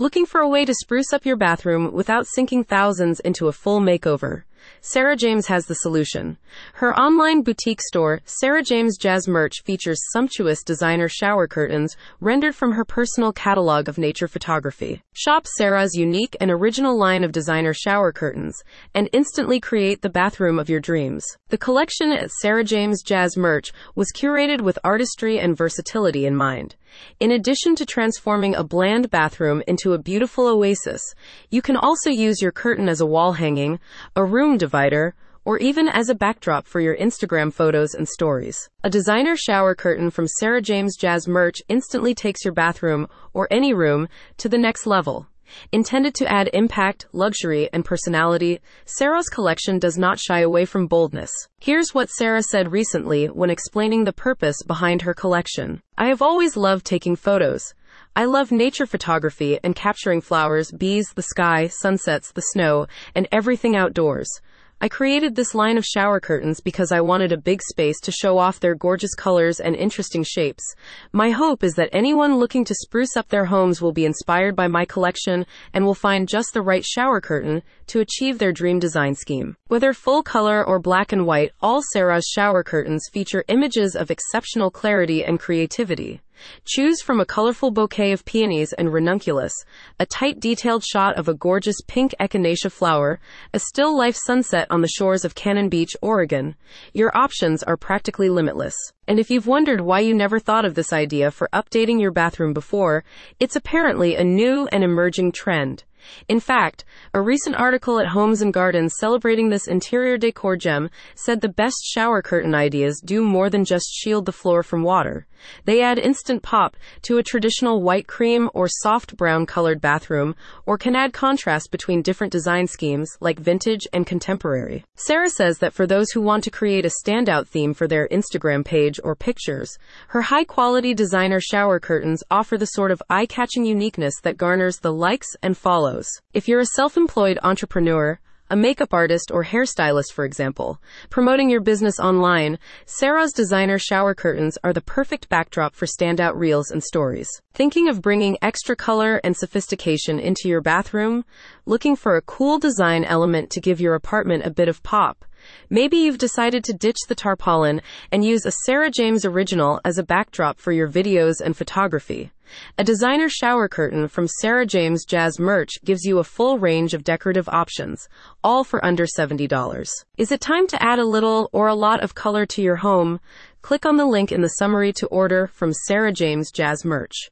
Looking for a way to spruce up your bathroom without sinking thousands into a full makeover? Sarah James has the solution. Her online boutique store, Sarah James Jazz Merch, features sumptuous designer shower curtains rendered from her personal catalog of nature photography. Shop Sarah's unique and original line of designer shower curtains and instantly create the bathroom of your dreams. The collection at Sarah James Jazz Merch was curated with artistry and versatility in mind. In addition to transforming a bland bathroom into a beautiful oasis, you can also use your curtain as a wall hanging, a room divider, or even as a backdrop for your Instagram photos and stories. A designer shower curtain from Sarah James Jazz Merch instantly takes your bathroom, or any room, to the next level. Intended to add impact, luxury, and personality, Sarah's collection does not shy away from boldness. Here's what Sarah said recently when explaining the purpose behind her collection. I have always loved taking photos. I love nature photography and capturing flowers, bees, the sky, sunsets, the snow, and everything outdoors. I created this line of shower curtains because I wanted a big space to show off their gorgeous colors and interesting shapes. My hope is that anyone looking to spruce up their homes will be inspired by my collection and will find just the right shower curtain to achieve their dream design scheme. Whether full color or black and white, all Sarah's shower curtains feature images of exceptional clarity and creativity. Choose from a colorful bouquet of peonies and ranunculus, a tight detailed shot of a gorgeous pink echinacea flower, a still life sunset on the shores of Cannon Beach, Oregon. Your options are practically limitless. And if you've wondered why you never thought of this idea for updating your bathroom before, it's apparently a new and emerging trend. In fact, a recent article at Homes and Gardens celebrating this interior decor gem said the best shower curtain ideas do more than just shield the floor from water. They add instant pop to a traditional white cream or soft brown colored bathroom, or can add contrast between different design schemes like vintage and contemporary. Sarah says that for those who want to create a standout theme for their Instagram page or pictures, her high quality designer shower curtains offer the sort of eye catching uniqueness that garners the likes and follows. If you're a self employed entrepreneur, a makeup artist or hairstylist, for example, promoting your business online, Sarah's designer shower curtains are the perfect backdrop for standout reels and stories. Thinking of bringing extra color and sophistication into your bathroom? Looking for a cool design element to give your apartment a bit of pop? Maybe you've decided to ditch the tarpaulin and use a Sarah James original as a backdrop for your videos and photography. A designer shower curtain from Sarah James Jazz Merch gives you a full range of decorative options, all for under $70. Is it time to add a little or a lot of color to your home? Click on the link in the summary to order from Sarah James Jazz Merch.